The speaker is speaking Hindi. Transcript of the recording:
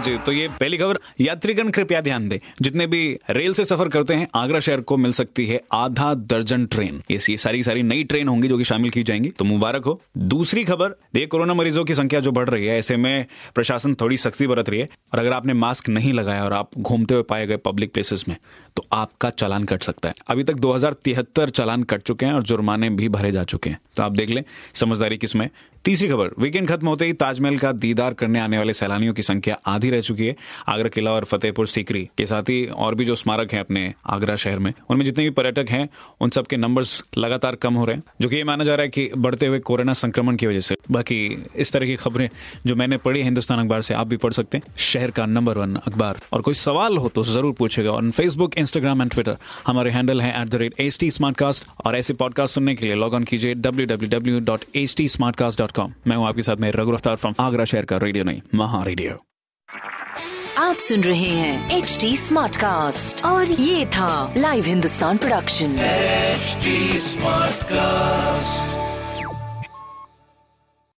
हाँ जी तो ये पहली खबर, यात्रीगण कृपया ध्यान दें। जितने भी रेल से सफ़र करते हैं, आगरा शहर को मिल सकती है आधा दर्जन ट्रेन। ये सारी सारी नई ट्रेन होंगी जो कि शामिल की जाएँगी। तो मुबारक हो। दूसरी खबर ये कोरोना मरीजों की संख्या जो बढ़ रही है, ऐसे में प्रशासन थोड़ी सख्ती बरत रही है। और अगर आपने मास्क नहीं लगाया और आप घूमते हुए पाए गए पब्लिक प्लेसेस में तो आपका चालान कट सकता है। अभी तक दो चालान कट चुके हैं और जुर्माने भी भरे जा चुके हैं। तो आप देख लें, समझदारी किसमें तीसरी खबर वीकेंड खत्म होते ही ताजमहल का दीदार करने आने वाले सैलानियों की संख्या आधी रह चुकी है। आगरा किला और फतेहपुर सीकरी के साथ ही और भी जो स्मारक हैं अपने आगरा शहर में, उनमें जितने भी पर्यटक हैं, उन सबके नंबर्स लगातार कम हो रहे हैं, जो कि ये माना जा रहा है कि बढ़ते हुए कोरोना संक्रमण की वजह से। बाकी इस तरह की खबरें जो मैंने पढ़ी हिंदुस्तान अखबार से, आप भी पढ़ सकते हैं। शहर का नंबर वन अखबार। और कोई सवाल हो तो ज़रूर पूछेगा। On Facebook Instagram and Twitter हमारे हैंडल है at the rate H T और ऐसे पॉडकास्ट सुनने के लिए लॉग ऑन कीजिए W W W dot H T मैं हूँ आपके साथ में रघु रफ्तार फ्रॉम आगरा शहर का रेडियो नहीं महा रेडियो आप सुन रहे हैं एच डी स्मार्ट कास्ट और ये था live Hindustan production smart Smartcast.